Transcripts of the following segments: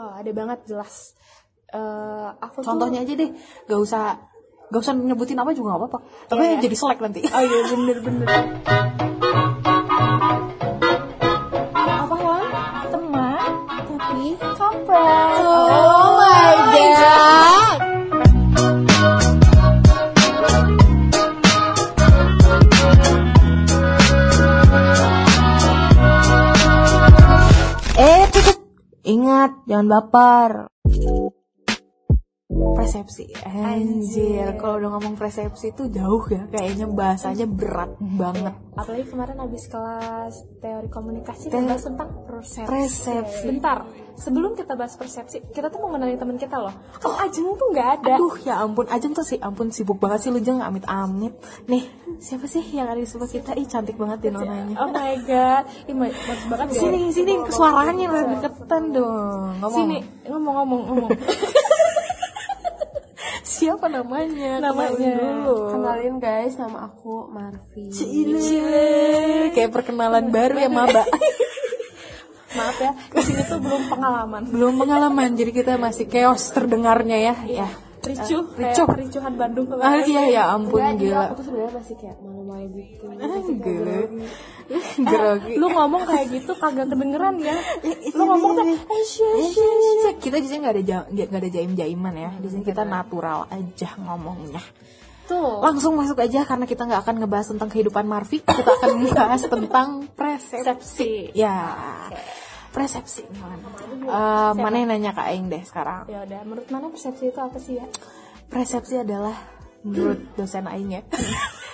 Oh, ada banget jelas. Eh, aku tuh- Contohnya aja deh, gak usah gak usah nyebutin apa juga gak apa-apa. Tapi Iya, iya. jadi selek nanti. Oh iya bener-bener. Ingat, jangan baper. Persepsi, anjir. Kalau udah ngomong persepsi itu jauh ya, kayaknya bahasanya berat banget. Apalagi kemarin habis kelas teori komunikasi Te- bahas tentang persepsi. Persepsi. Bentar, sebelum kita bahas persepsi, kita tuh mau mengenalin teman kita loh. Om Ajeng tuh nggak ada. Aduh, ya ampun, Ajeng tuh sih, ampun sibuk banget sih lu jeng amit-amit. Nih, siapa sih yang ada di sebelah kita? Ih, cantik banget deh nonanya. Oh my god, Ih, bagus banget. Sini, sini, suaranya lebih deketan dong. Ngomong. Sini, ngomong-ngomong, ngomong. Siapa namanya? Namanya. Kenalin dulu. Kenalin guys, nama aku Marvi. Cile. Kayak perkenalan baru ya, Maba. Maaf ya, di sini tuh belum pengalaman. Belum pengalaman, jadi kita masih chaos terdengarnya ya. Ya. Ricuh, ricuh. kayak ricuhan Bandung Ah, kemarin. iya, ya ampun, Enggak, gila. aku tuh sebenarnya masih kayak malu-malu gitu. Ah, gila. grogi. Grogi. Lu ngomong kayak gitu kagak kedengeran ya. Lu ngomong kayak eh, syah. kita di sini nggak ada nggak ada jaim jaiman ya di sini kita natural aja ngomongnya Tuh. langsung masuk aja karena kita nggak akan ngebahas tentang kehidupan Marvi kita akan membahas tentang persepsi Persepsi. ya persepsi Eh, mana yang nanya kak Aing deh sekarang. Ya udah, menurut mana persepsi itu apa sih ya? persepsi adalah menurut dosen Aing ya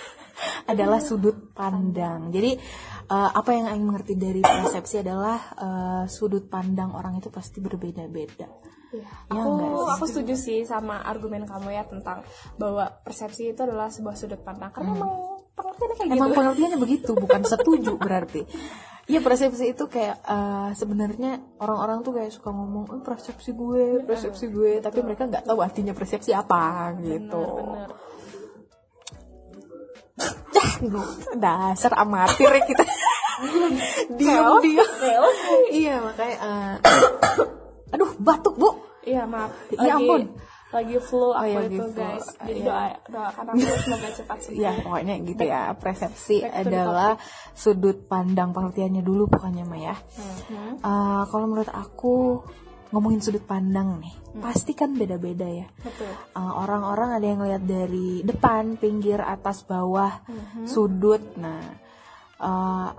adalah sudut pandang. Jadi eh, apa yang Aing mengerti dari persepsi adalah eh, sudut pandang orang itu pasti berbeda-beda. Iya, Ya aku setuju sih sama argumen kamu ya tentang bahwa persepsi itu adalah sebuah sudut pandang. Karena emang pengertiannya kayak Emang gitu. pengertiannya begitu, bukan setuju berarti. Iya persepsi itu kayak eh, sebenarnya orang-orang tuh kayak suka ngomong, oh persepsi gue, persepsi gue, tapi mereka nggak tahu artinya persepsi apa gitu. Bener. Dasar amatir ya kita. diam diam. iya makanya. eh, aduh batuk bu. Iya maaf. Ya ampun. Lagi flu aku ya, itu flu. guys. Jadi Iya. doa doakan aku semoga cepat sembuh. Ya pokoknya gitu ya. Persepsi back adalah sudut pandang pengertiannya dulu pokoknya mah ya. Mhm. Eh, kalau menurut aku ngomongin sudut pandang nih, pasti kan beda-beda ya. Betul. Eh, orang-orang ada yang lihat dari depan, pinggir, atas, bawah, sudut. Nah, eh,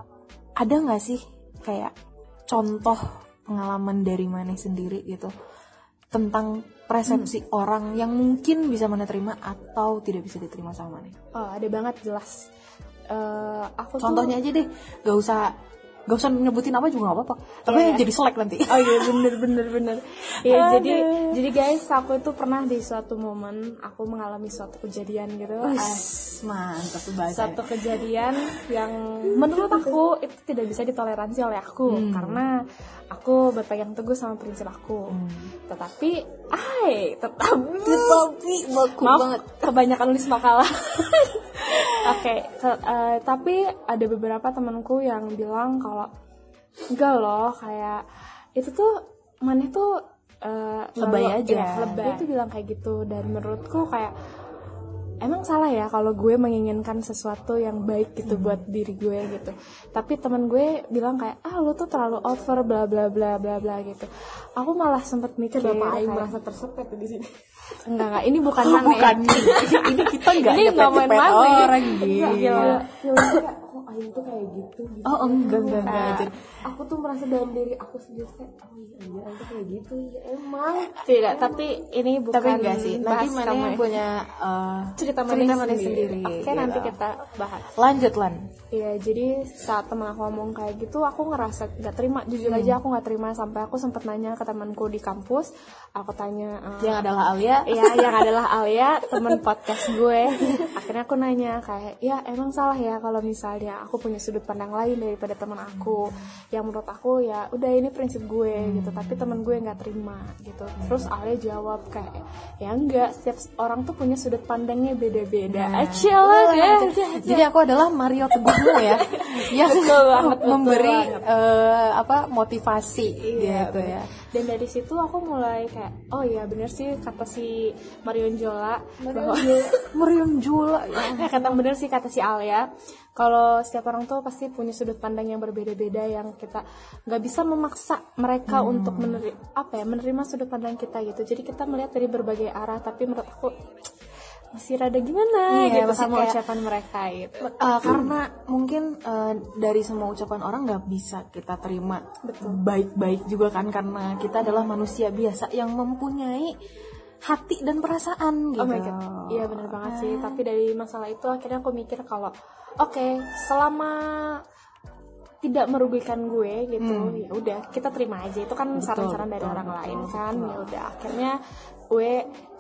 ada nggak sih kayak contoh pengalaman dari mana sendiri gitu tentang persepsi orang yang mungkin bisa mana terima atau tidak bisa diterima sama mana? Oh, ada banget jelas. Eh, aku tuh Contohnya aja deh, gak usah gak usah nyebutin apa juga gak apa-apa. Tapi iya. jadi selek nanti. Oh iya bener bener bener. Iya jadi jadi guys aku itu pernah di suatu momen aku mengalami suatu kejadian gitu. Ah, mantap tuh bahasanya. Suatu kejadian yang menurut aku itu tidak bisa ditoleransi oleh aku Hmm. karena aku berpegang teguh sama prinsip aku. Tetapi, ay, tetapi Tapi baku Maaf, banget. kebanyakan nulis makalah. Oke, ke- eh, tapi ada beberapa temanku yang bilang kalau enggak loh, kayak itu tuh mana tuh eh, Lebay aja. iya, lebay. Dia tuh bilang kayak gitu dan menurutku kayak emang salah ya kalau gue menginginkan sesuatu yang baik gitu buat diri gue gitu. Tapi teman gue bilang kayak ah lu tuh terlalu over bla bla bla bla bla gitu. Aku malah sempet mikir Bapak Aing kayak- merasa tersepet di sini. Enggak, enggak. Ini bukan Oh, bukan ini kita nggak Ini nggak main orang Enggak, gila. gila. Aing tuh kayak gitu, gitu. Oh enggak enggak enggak. Nah, Jadi, Aku tuh merasa dalam diri aku sendiri kayak, oh iya anjir tuh kayak gitu. Ya emang. Tidak, tapi ini bukan Tapi enggak sih. Nanti mana yang ya. punya eh, cerita mana sendiri. sendiri, Oke, gitu. nanti kita bahas. Lanjut lan. Iya, jadi saat temen aku ngomong kayak gitu, aku ngerasa gak terima. Jujur Hmm. aja aku gak terima sampai aku sempet nanya ke temanku di kampus. Aku tanya, eh, Yang adalah Alia. Iya, yang adalah Alia, temen podcast gue. Akhirnya aku nanya kayak, ya emang salah ya kalau misalnya aku punya sudut pandang lain daripada teman aku. Yang menurut aku ya udah ini prinsip gue gitu. Tapi temen gue nggak terima gitu. Terus Alia jawab kayak, ya enggak. Setiap orang tuh punya sudut pandangnya beda-beda. Nah. Acil lah guys. Jadi aku adalah Mario Teguhmu ya, yang Betul banget, betul memberi banget. eh, apa motivasi Iya, gitu ya. Dan dari situ aku mulai kayak oh iya bener sih kata si Marion Jola bahwa Meriam Jula ya. ya kata bener sih kata si Alia kalau setiap orang tuh pasti punya sudut pandang yang berbeda-beda yang kita nggak bisa memaksa mereka Hmm. untuk menerima apa ya menerima sudut pandang kita gitu jadi kita melihat dari berbagai arah tapi menurut aku masih rada gimana Iya, gitu sama kayak- ucapan mereka gitu Uh, karena mungkin uh, dari semua ucapan orang nggak bisa kita terima baik-baik juga kan karena kita adalah manusia biasa yang mempunyai hati dan perasaan gitu. Oh my god, iya benar banget sih. Tapi dari masalah itu akhirnya aku mikir kalau, oke, selama tidak merugikan gue gitu, ya udah kita terima aja. Itu kan saran-saran dari orang lain kan. Ya udah, akhirnya gue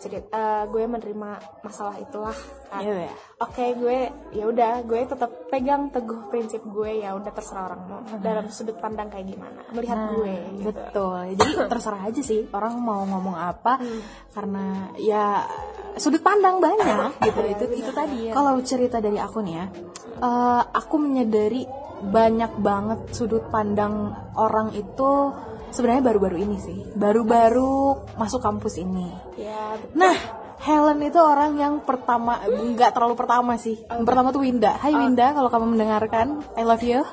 cerit, eh, gue menerima masalah itulah. kan. Iya, ya. Oke, gue ya udah, gue tetap pegang teguh prinsip gue ya udah terserah orang mau dalam sudut pandang kayak gimana melihat gue. Gitu. Betul. Jadi terserah aja sih orang mau ngomong apa karena ya sudut pandang banyak gitu. itu itu tadi ya. Kalau cerita dari aku nih ya, eh, aku menyadari banyak banget sudut pandang orang itu sebenarnya baru-baru ini sih. Baru-baru masuk kampus ini. Ya, betul. Nah, Helen itu orang yang pertama, nggak terlalu pertama sih. Yang pertama tuh Winda. Hai Winda, kalau kamu mendengarkan, I love you.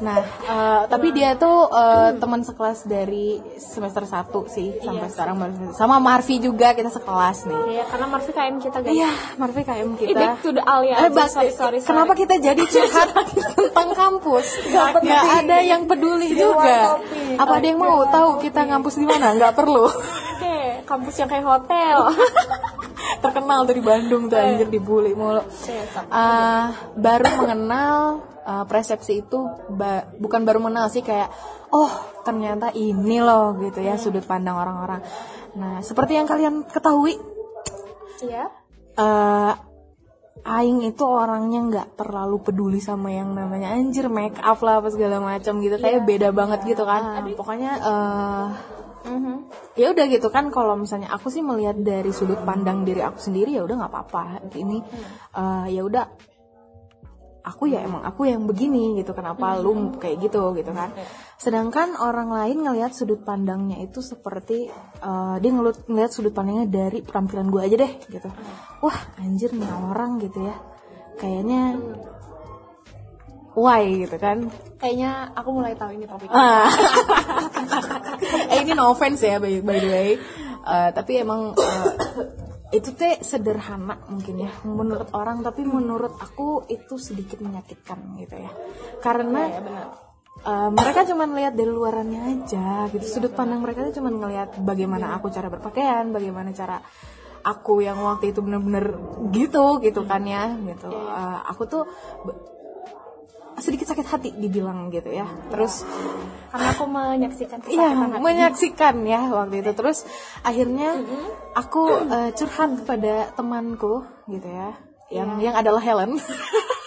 Nah, eh, tapi dia tuh eh, teman sekelas dari semester 1 sih sampai sekarang baru- sama Marvi juga kita sekelas nih. ya karena Marfi KM kita guys. Iya, Marvi KM Ini kita. to the Alia Eh, aja, Bas, sorry, sorry, sorry. Kenapa kita jadi curhat tentang kampus? Gak, ada yang peduli juga. Apa ada yang mau tahu kita ngampus di mana? Nggak perlu. Oke, kampus yang kayak hotel. terkenal dari Bandung tuh anjir dibully mulu. Iya. Ah, baru mengenal ah, persepsi itu ba- bukan baru mengenal sih kayak oh ternyata ini loh gitu ya sudut pandang orang-orang. Nah seperti yang kalian ketahui Iya. eh Aing itu orangnya nggak terlalu peduli sama yang namanya anjir make up lah apa segala macam gitu. Kayak beda banget gitu kan. Pokoknya eh ya udah gitu kan kalau misalnya aku sih melihat dari sudut pandang diri aku sendiri ya udah nggak apa-apa. Ini eh, ya udah aku ya emang aku yang begini gitu kenapa lu kayak gitu gitu kan. Sedangkan orang lain ngelihat sudut pandangnya itu seperti eh, dia ngeliat, ngeliat sudut pandangnya dari penampilan gue aja deh gitu. Wah anjir nih orang gitu ya. Kayaknya why gitu kan. Kayaknya aku mulai tahu ini topik. Ah. eh ini no offense ya by, by the way. Eh, tapi emang eh, itu teh sederhana mungkin ya menurut orang tapi menurut aku itu sedikit menyakitkan gitu ya. Karena eh, mereka cuma lihat dari luarannya aja gitu. Sudut pandang mereka tuh cuma ngelihat bagaimana aku cara berpakaian, bagaimana cara aku yang waktu itu bener-bener gitu gitu kan ya gitu. Eh, aku tuh sedikit sakit hati dibilang gitu ya. Terus Karena aku menyaksikan Iya, hati. menyaksikan ya waktu itu. Terus akhirnya aku eh, curhat kepada temanku gitu ya, yang yang adalah Helen.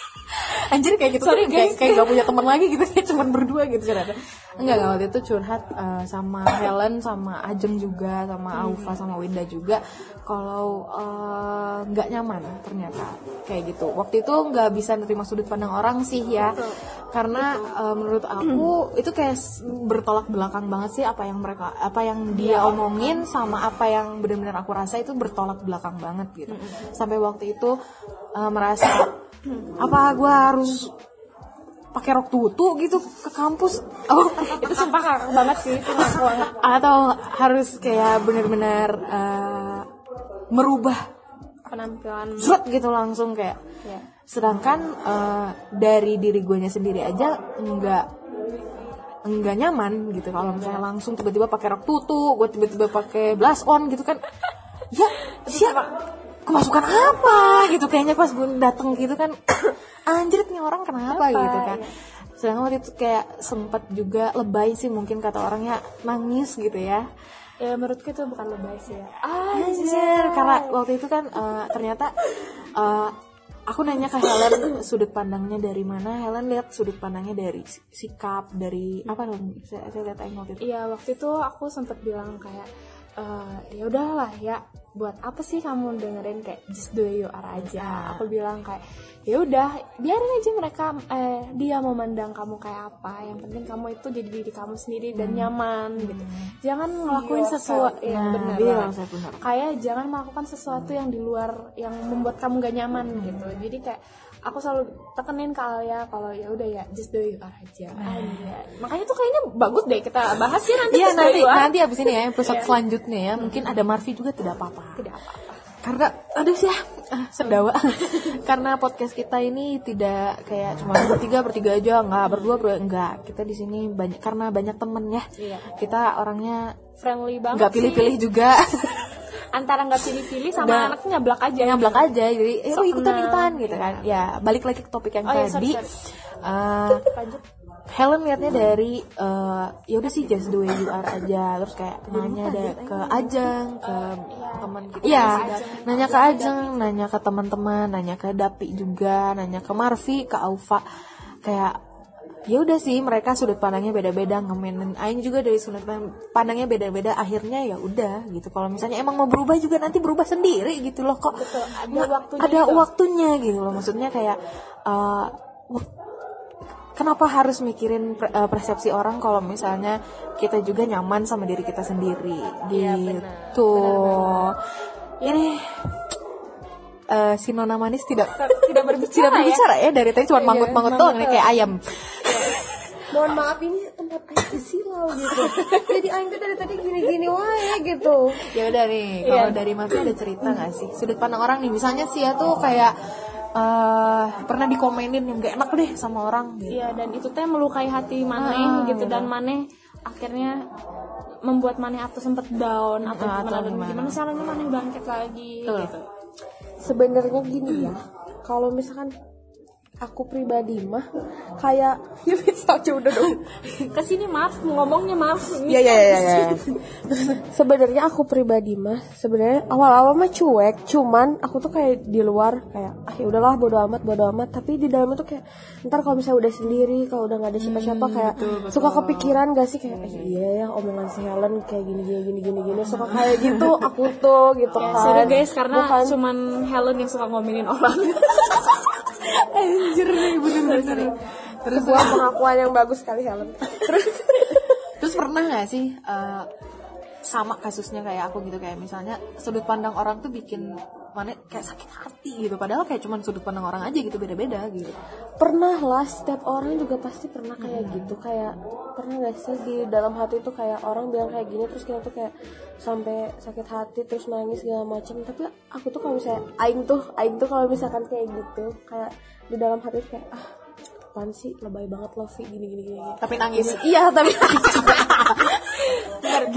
Anjir kayak gitu Sorry, kayak, kayak gak punya teman lagi gitu kayak cuman berdua gitu curhatnya. Enggak, enggak waktu itu curhat eh, sama Helen, sama Ajeng juga, sama Aufa, sama Winda juga kalau nggak nyaman ternyata kayak gitu. Waktu itu nggak bisa nerima sudut pandang orang sih ya. Karena eh, menurut aku itu kayak bertolak belakang banget sih apa yang mereka apa yang dia omongin sama apa yang benar-benar aku rasa itu bertolak belakang banget gitu. Sampai waktu itu eh, merasa apa gua harus pakai rok tutu gitu ke kampus? Oh itu sumpah kakak banget sih banget. atau harus kayak benar-benar eh, merubah penampilan. Zret gitu langsung kayak. Ya. sedangkan eh, dari diri gue sendiri aja nggak nggak nyaman gitu. Kalau misalnya langsung tiba-tiba pakai rok tutu gue tiba-tiba pakai blush on gitu kan. Ya siapa kemasukan apa? Gitu kayaknya pas gue dateng gitu kan anjir nih orang kenapa gitu kan. Sedangkan waktu itu kayak sempet juga lebay sih mungkin kata orangnya nangis gitu ya. Ya menurutku itu bukan lebay sih ya. Anjir, karena waktu itu kan eh, ternyata eh, aku nanya ke Helen sudut pandangnya dari mana. Helen lihat sudut pandangnya dari si- sikap, dari apa dong? Saya, saya lihat aja waktu itu. Iya waktu itu aku sempat bilang kayak eh, ya udahlah ya buat apa sih kamu dengerin kayak just do you are aja? Aku bilang kayak ya udah biarin aja mereka eh dia memandang kamu kayak apa. Yang penting kamu itu jadi diri kamu sendiri dan nyaman gitu. Jangan ngelakuin sesuatu ya Nah, benar banget. saya benar. kayak jangan melakukan sesuatu yang di luar yang membuat kamu gak nyaman gitu. Jadi kayak aku selalu tekenin ke Alia kalau ya udah ya just do are aja Anjay. makanya tuh kayaknya bagus deh kita bahas ya nanti Iya nanti are. nanti abis ini ya episode selanjutnya ya mungkin ada Marvi juga tidak apa-apa. tidak apa-apa Karena aduh sih ya ah, sendawa. Karena podcast kita ini tidak kayak cuma bertiga bertiga aja nggak berdua berdua enggak. Kita di sini banyak karena banyak temen ya. Iya. Kita orangnya friendly banget nggak pilih-pilih juga. antara nggak pilih-pilih sama Dan- anaknya nyablak aja nyablak aja jadi eh Sok ikutan ikutan gitu kan. Ya balik lagi ke topik yang Oh, iya, tadi. sorry, Eh, lanjut Helen liatnya dari eh, ya udah sih just the way you are aja. Terus kayak nanya ada ke Ajeng ke teman kita iya nanya ke Ajeng nanya ke teman-teman nanya ke Dapi juga nanya ke Marvi ke Aufa. Kayak ya udah sih mereka sudut pandangnya beda-beda ngemenin Aing juga dari sudut pandangnya beda-beda akhirnya ya udah gitu. Kalau misalnya emang mau berubah juga nanti berubah sendiri gitu loh kok. Ada Nggak- waktunya ada juga. waktunya gitu loh. Maksudnya kayak wak- kenapa harus mikirin pre- eh, persepsi orang kalau misalnya kita juga nyaman sama diri kita sendiri? Gitu. Ini eh, si nona manis tidak tidak berbicara tidak berbicara ya dari tadi cuma Iya, manggut-manggut doang nih kayak ayam. Mohon maaf ini tempat aing silau gitu. Jadi aing tuh dari tadi gini-gini wae gitu. Ya udah nih kalau dari Marvi ada cerita nggak sih? Sudut pandang orang nih misalnya sih ya tuh kayak eh pernah dikomenin yang gak enak deh sama orang gitu. Iya dan itu teh melukai hati maneh Ah, gitu dan maneh akhirnya membuat maneh atau sempet down atau Ah, gimana atau dan gimana. gimana caranya maneh bangkit lagi Betul. gitu. Sebenarnya gini ya kalau misalkan aku pribadi mah kayak ya bisa udah dong. Ke sini maaf ngomongnya maaf. ya ya ya ya sebenarnya aku pribadi mah sebenarnya awal-awal mah cuek cuman aku tuh kayak di luar kayak ah ya udahlah bodo amat bodo amat. Tapi di dalam tuh kayak ntar kalau misalnya udah sendiri kalau udah nggak ada siapa-siapa kayak suka kepikiran gak sih? Kayak eh, iya ya omongan si Helen kayak gini gini gini gini gini. Suka kayak gitu aku tuh gitu Ya, kan. sorry guys karena Bukan- cuman Helen yang suka ngomongin orang. Anjir nih bener-bener. terus sebuah pengakuan yang bagus sekali Helen. Terus? Terus pernah gak sih eh, sama kasusnya kayak aku gitu kayak misalnya sudut pandang orang tuh bikin mana kayak sakit hati gitu. Padahal kayak cuman sudut pandang orang aja gitu beda-beda gitu. pernah lah setiap orang juga pasti pernah kayak gitu. Kayak pernah gak sih di dalam hati tuh kayak orang bilang kayak gini terus kita tuh kayak sampai sakit hati terus nangis segala macam tapi aku tuh kalau misalnya aing tuh aing tuh kalau misalkan kayak gitu kayak di dalam hati tuh kayak ah apaan sih? Lebay banget Lovi gini gini gini, gini. Tapi nangis. iya tapi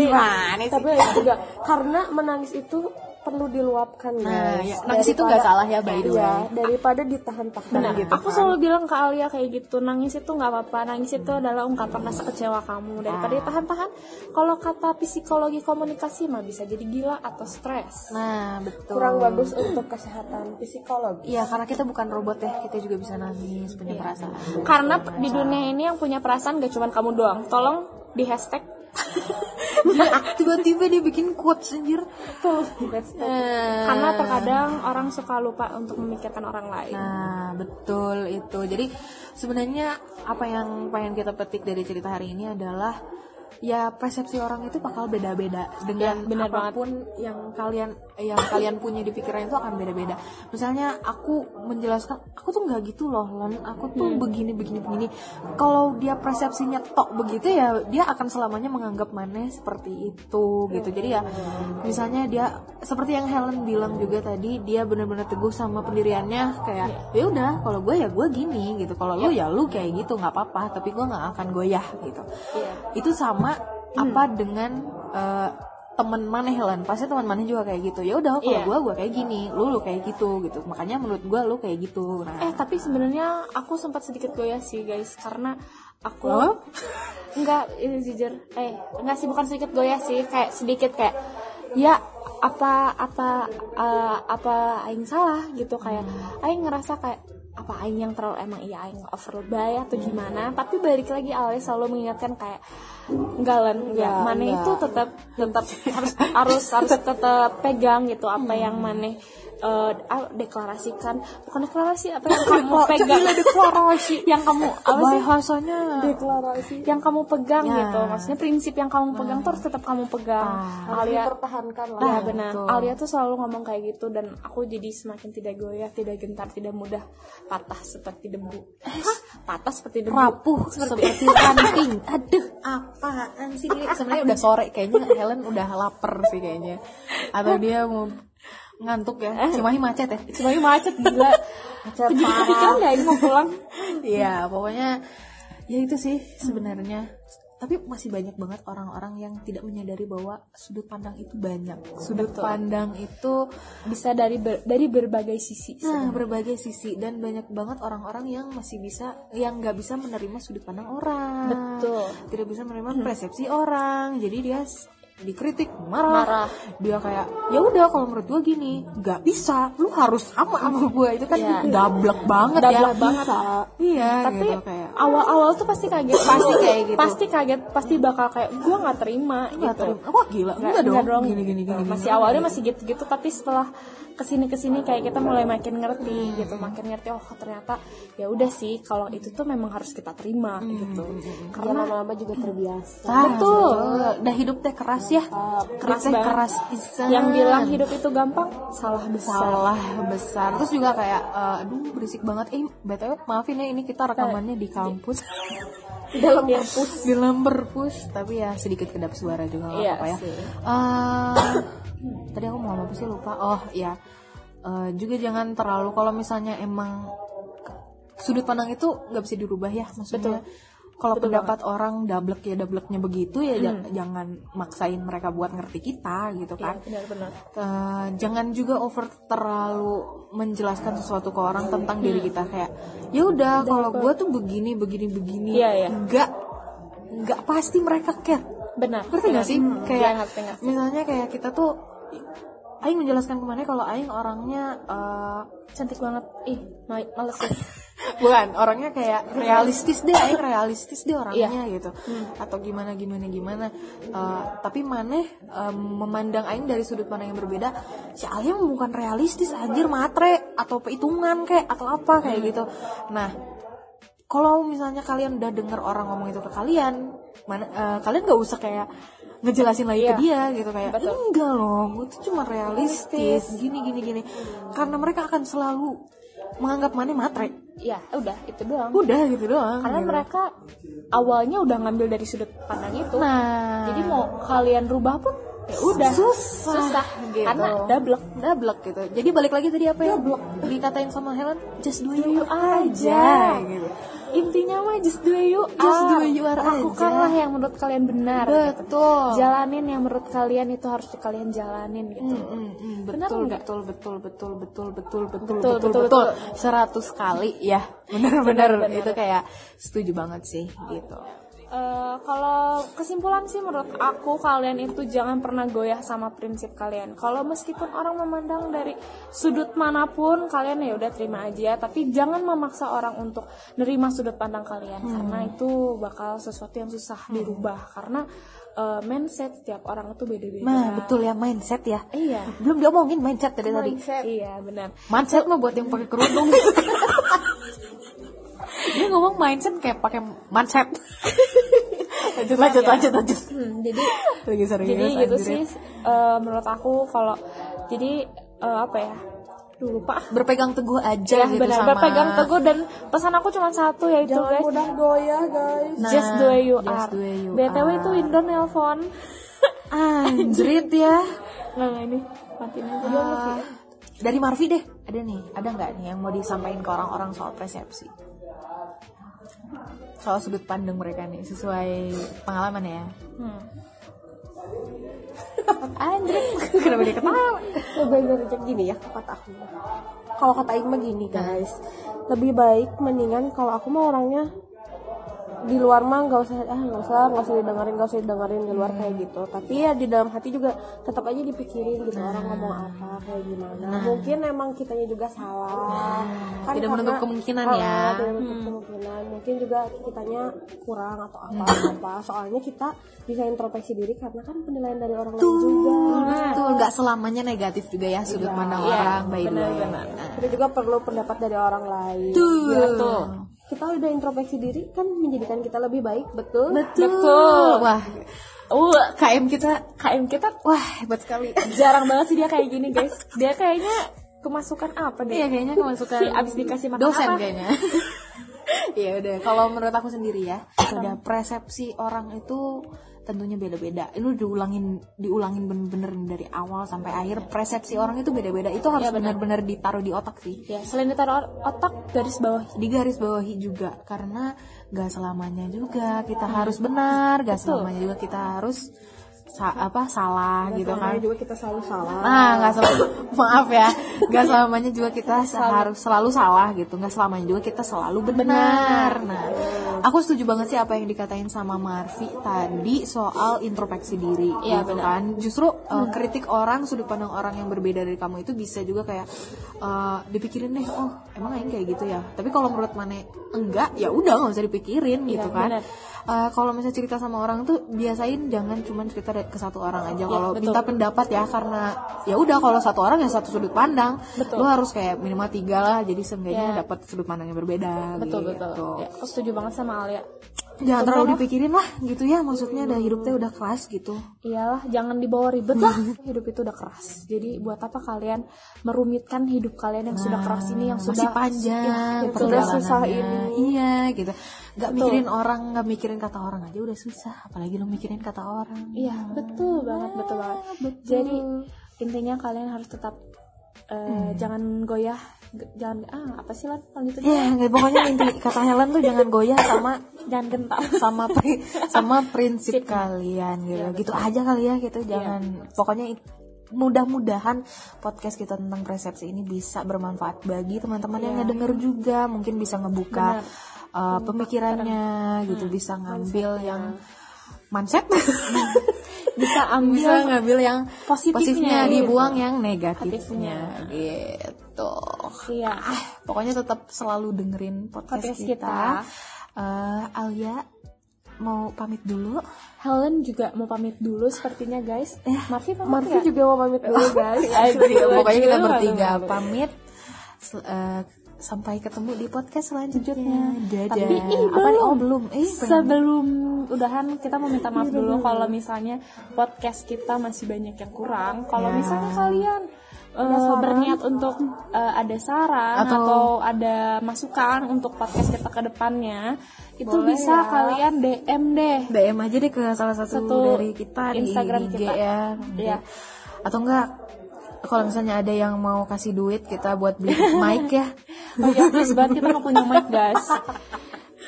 Gimana sih? tapi aing juga. Karena menangis itu perlu diluapkan Nah, guys ya, nangis itu nggak salah ya, by the way. Iya, daripada ditahan-tahan Benar. gitu aku kan. selalu bilang ke Alia kayak gitu nangis itu nggak apa-apa nangis itu adalah ungkapan rasa kecewa kamu daripada Ah. ditahan-tahan kalau kata psikologi komunikasi mah bisa jadi gila atau stres Nah, betul. kurang bagus untuk kesehatan psikologi Iya, karena kita bukan robot ya, kita juga bisa nangis, punya perasaan. karena di dunia ini yang punya perasaan gak cuma kamu doang tolong di hashtag tiba-tiba dia bikin quotes anjir. Eh, karena terkadang orang suka lupa untuk memikirkan orang lain Nah, betul itu. Jadi sebenarnya apa yang pengen kita petik dari cerita hari ini adalah ya persepsi orang itu bakal beda-beda dengan Ya, benar apa pun yang kalian yang kalian punya di pikiran itu akan beda-beda. Misalnya aku menjelaskan aku tuh nggak gitu loh, Lon. Aku tuh begini begini begini. Kalau dia persepsinya tok begitu ya dia akan selamanya menganggap mana seperti itu gitu. Jadi ya misalnya dia seperti yang Helen bilang juga tadi dia benar-benar teguh sama pendiriannya kayak ya udah kalau gue ya gue gini gitu. Kalau lu ya lu kayak gitu nggak apa-apa tapi gue nggak akan goyah gitu. Itu sama apa dengan eh, teman mana Helen pasti teman mana juga kayak gitu. Ya udah kalau Iya. gue gue kayak gini lu lu kayak gitu gitu. Makanya menurut gue lu kayak gitu. Nah. Eh tapi sebenarnya aku sempat sedikit goyah sih guys. Karena aku Lo? enggak ini jujur. Eh enggak sih bukan sedikit goyah sih. Kayak sedikit kayak ya apa apa eh, apa aing salah? Gitu kayak aing ngerasa kayak apa aing yang terlalu emang iya aing over lebay atau gimana. Tapi balik lagi Ale selalu mengingatkan kayak enggak lan Enggak, mana itu tetap tetap harus harus harus tetap pegang gitu apa yang mana eh, ah, deklarasikan. Bukan deklarasi apa yang kamu pegang? deklarasi. Yang kamu apa sih? bahasanya? Deklarasi. Yang kamu pegang Ya. gitu. Maksudnya prinsip yang kamu pegang tuh harus tetap kamu pegang. Harus Alia dipertahankan lah. Iya benar. betul. Alia tuh selalu ngomong kayak gitu dan aku jadi semakin tidak goyah, tidak gentar, tidak mudah. Patah seperti debu. Hah? Patah seperti debu. rapuh seperti ranting. Aduh. Apaan sih? Sebenarnya udah sore kayaknya. Helen udah lapar sih kayaknya. Atau dia mau ngantuk ya Cimahi macet ya Cuma ini macet gila. Macet parah. gak ini mau pulang? Iya, pokoknya ya itu sih sebenarnya. Tapi masih banyak banget orang-orang yang tidak menyadari bahwa sudut pandang itu banyak. Sudut pandang itu Bisa dari ber- dari berbagai sisi. nah berbagai sisi dan banyak banget orang-orang yang masih bisa yang nggak bisa menerima sudut pandang orang. Betul. Tidak bisa menerima persepsi orang. Jadi dia dikritik marah, Marah. dia kayak ya udah kalau menurut gua gini nggak bisa lu harus sama sama gua itu kan Iya. dablek banget ya Dablek banget. iya Tapi gitu kayak awal-awal tuh pasti kaget. Pasti kayak gitu. Pasti kaget, pasti bakal kayak gua nggak terima Nggak gitu. terima. Wah gila, enggak, dong. Gini gini gini. masih awalnya masih gitu-gitu tapi setelah ke sini ke sini kayak kita mulai makin ngerti gitu makin ngerti oh ternyata ya udah sih kalau itu tuh memang harus kita terima gitu karena karena lama-lama juga terbiasa Ah, Betul. Udah hidup teh keras ya. keras Hidup teh banget keras pisan. yang bilang hidup itu gampang salah besar salah besar. Terus juga kayak eh, aduh berisik banget. Eh, BTW maafin ya ini kita rekamannya di kampus. di dalam kampus di dalam perpus, tapi ya sedikit kedap suara juga Iya apa-apa ya. sih. Eh, tadi aku mau ngomong apa sih lupa. Oh, ya. Eh, juga jangan terlalu kalau misalnya emang sudut pandang itu nggak bisa dirubah ya maksudnya kalau pendapat orang dablek ya dableknya begitu ya ja- jangan maksain mereka buat ngerti kita gitu kan. benar-benar Eh, jangan juga over terlalu menjelaskan sesuatu ke orang tentang diri kita kayak ya udah kalau gue tuh begini begini begini. Iya, iya. nggak nggak pasti mereka care. Benar ngerti gak sih? Iya, kayak ngerti, ngerti. misalnya kayak kita tuh Aing menjelaskan ke mana kalau Aing orangnya eh, cantik banget. Ih ma- males sih bukan orangnya kayak realistis deh Aing realistis deh orangnya Iya. gitu Hmm. atau gimana gimana gimana Eh, tapi maneh em, memandang Aing dari sudut pandang yang berbeda si Alia bukan realistis anjir matre atau perhitungan kayak atau apa kayak Hmm. gitu nah kalau misalnya kalian udah denger orang ngomong itu ke kalian mana eh, kalian nggak usah kayak ngejelasin lagi Iya. ke dia gitu kayak Betul. enggak loh gue tuh cuma realistis gini gini gini karena mereka akan selalu menganggap mana matre. Ya udah itu doang. Udah gitu doang karena gitu. mereka awalnya udah ngambil dari sudut pandang itu. Nah. Jadi mau kalian rubah pun ya udah. Susah, gitu. karena double. Doublek gitu. Jadi balik lagi tadi apa ya? Dikatain sama Helen just do you, aja aja gitu intinya mah just do you Just are. do you are lakukanlah aja. yang menurut kalian benar gitu. betul jalanin yang menurut kalian itu harus kalian jalanin gitu Mm, mm, mm, Benar betul, nggak? betul betul betul betul betul betul Betul, betul betul, seratus kali ya benar-benar Benar-benar. itu kayak setuju banget sih gitu Eh, kalau kesimpulan sih menurut aku kalian itu jangan pernah goyah sama prinsip kalian. Kalau meskipun orang memandang dari sudut mana pun kalian ya udah terima aja, tapi jangan memaksa orang untuk nerima sudut pandang kalian karena itu bakal sesuatu yang susah dirubah karena eh, mindset setiap orang itu beda-beda. nah betul ya mindset ya Iya. belum diomongin mindset tadi tadi Iya benar. mindset mah buat yang pakai kerudung dia ngomong mindset kayak pakai mindset lanjut lanjut lanjut lanjut Hmm, jadi lagi serius jadi gitu anjir sih ya. eh, menurut aku kalau jadi eh, apa ya? Duh, lupa. berpegang teguh aja Ya gitu benar sama berpegang teguh dan pesan aku cuma satu yaitu jangan guys mudah goyah guys Nah, just the way you just are. the way you BTW are. itu Indo nelpon. anjrit ya Nggak nggak ini matiin aja. Ah, dari Marvi deh ada nih ada nggak nih yang mau disampaikan ke orang-orang soal persepsi soal sudut pandang mereka nih sesuai pengalaman ya. Hmm. anjir kenapa dia ketawa? Bener gini ya kata aku. Kalau kata mah gini guys. Lebih baik mendingan kalau aku mah orangnya di luar mah nggak usah ah nggak usah nggak usah didengerin nggak usah didengerin di luar kayak gitu. Tapi ya di dalam hati juga tetap aja dipikirin gitu orang ngomong apa kayak gimana. Mungkin emang kitanya juga salah. Kan Tidak menutup kemungkinan Ah, ya. tidak menutup kemungkinan. Mungkin juga kitanya kurang atau apa apa. Soalnya kita bisa introspeksi diri karena kan penilaian dari orang lain juga. Betul, nggak selamanya negatif juga ya sudut pandang orang by the way. Nah, kita juga perlu pendapat dari orang lain. Betul. Ya, kita udah introspeksi diri kan menjadikan kita lebih baik betul Betul. Wah. Uh, KM kita KM kita wah hebat sekali. jarang banget sih dia kayak gini guys dia kayaknya kemasukan apa deh Iya kayaknya kemasukan Si abis dikasih makan dosen apa? kayaknya. Iya udah. Kalau menurut aku sendiri ya, sudah persepsi orang itu tentunya beda-beda. Ini diulangin diulangin bener-bener dari awal sampai akhir. Persepsi orang itu beda-beda. Itu harus benar-benar ditaruh di otak sih. ya selain ditaruh otak garis bawah Di garis bawahi juga karena gak selamanya juga kita harus benar, gak selamanya juga kita harus sa- apa salah gitu kan. Juga kita selalu salah Nah, nggak selalu maaf ya, nggak selamanya juga kita harus selalu salah gitu, nggak selamanya juga kita selalu benar. Nah, aku setuju banget sih apa yang dikatain sama Marvi tadi soal introspeksi diri, gitu kan. Justru uh, kritik orang, sudut pandang orang yang berbeda dari kamu itu bisa juga kayak uh, dipikirin deh, oh emang yang kayak gitu ya. Tapi kalau menurut Mane enggak, ya udah nggak usah dipikirin gitu kan. Uh, kalau misalnya cerita sama orang tuh biasain jangan cuma cerita ke satu orang aja. Kalau minta pendapat ya karena ya udah kalau satu orang ya satu sudut pandang. Lu harus kayak minimal tiga lah. Jadi seenggaknya dapat sudut pandang yang berbeda. betul gitu. betul ya, aku setuju banget sama Alia Jangan terlalu dipikirin lah gitu ya. Maksudnya udah hidupnya udah keras gitu. iyalah jangan dibawa ribet lah hidup itu udah keras jadi buat apa kalian merumitkan hidup kalian yang sudah keras ini yang sudah panjang yang sudah susah ini Iya gitu. Gak mikirin orang, gak mikirin kata orang aja udah susah. Apalagi lu mikirin kata orang. Iya, betul banget, betul banget. Jadi intinya kalian harus tetap eh, jangan goyah, jangan ah apa sih lah lanjutin Ya, nggak, pokoknya inti kata Helen tuh jangan goyah sama jangan gentar. sama pri- sama prinsip kalian gitu. gitu aja kali ya gitu. Jangan pokoknya mudah-mudahan podcast kita tentang persepsi ini bisa bermanfaat bagi teman-teman yang ngedenger juga, mungkin bisa ngebuka uh, pemikirannya gitu, bisa ngambil yang mindset. Bisa ambil bisa ngambil yang positifnya, positifnya, gitu. dibuang yang negatifnya gitu. Iya. Pokoknya tetap selalu dengerin podcast, Podcast kita. kita. Eh, Alia mau pamit dulu. Helen juga mau pamit dulu sepertinya guys. Eh, pamit Marvi nggak? juga mau pamit dulu guys Pokoknya kita bertiga pamit. Eh, sampai ketemu di podcast selanjutnya. Dadah. Tapi ih, Apa nih? belum. Oh belum. Eh, Sebelum udahan kita mau minta maaf dulu kalau misalnya podcast kita masih banyak yang kurang. Kalau Ya. misalnya kalian eh, berniat untuk eh, ada saran Atau- atau, ada masukan untuk podcast kita ke depannya, itu Boleh bisa ya. kalian DM deh. DM aja deh ke salah satu, Satu dari kita Instagram di IG kita. ya. Iya. Atau enggak kalau misalnya ada yang mau kasih duit kita buat beli mic ya. Oh ya, please banget kita nggak punya mic guys.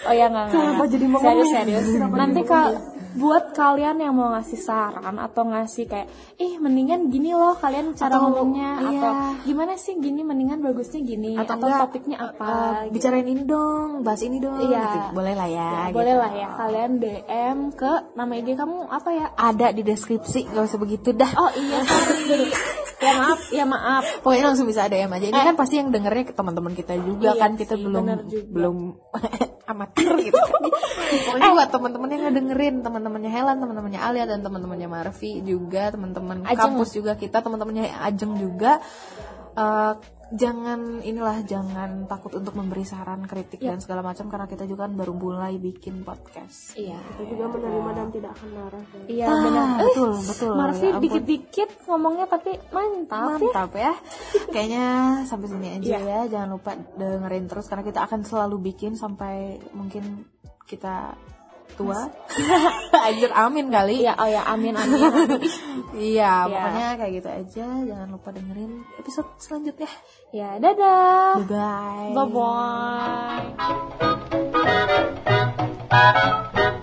Oh ya nggak. Kenapa jadi mau serius serius. Nanti kal buat kalian yang mau ngasih saran atau ngasih kayak, ih mendingan gini loh kalian cara Atau, ngomongnya iya. atau gimana sih gini mendingan bagusnya gini atau, enggak, topiknya apa? eh, gitu. bicarain ini dong, bahas ini dong. Iya. gitu. Boleh lah ya. gitu. Boleh lah ya kalian DM ke nama IG kamu apa ya? Ada di deskripsi, gak usah begitu dah. Oh iya sorry. ya maaf, ya maaf. Pokoknya langsung bisa DM aja. Ini kan pasti yang dengernya ke teman-teman kita juga Iya kan kita sih, belum belum amatir gitu kan. Pokoknya buat teman-teman yang ngedengerin, teman-temannya Helen, teman-temannya Alia dan teman-temannya Marvi juga, teman-teman kampus juga kita, teman-temannya Ajeng juga eh, jangan inilah jangan takut untuk memberi saran, kritik dan segala macam karena kita juga kan baru mulai bikin podcast. Iya. kita juga menerima dan tidak akan marah Iya Ah, benar. betul, betul. Marvi Ya dikit-dikit ngomongnya tapi mantap, ya. mantap ya kayaknya sampai sini aja ya jangan lupa dengerin terus karena kita akan selalu bikin sampai mungkin kita tua Anjir amin kali Iya, oh ya, amin amin. iya Iya. pokoknya kayak gitu aja jangan lupa dengerin episode selanjutnya ya, dadah. bye bye Bye bye.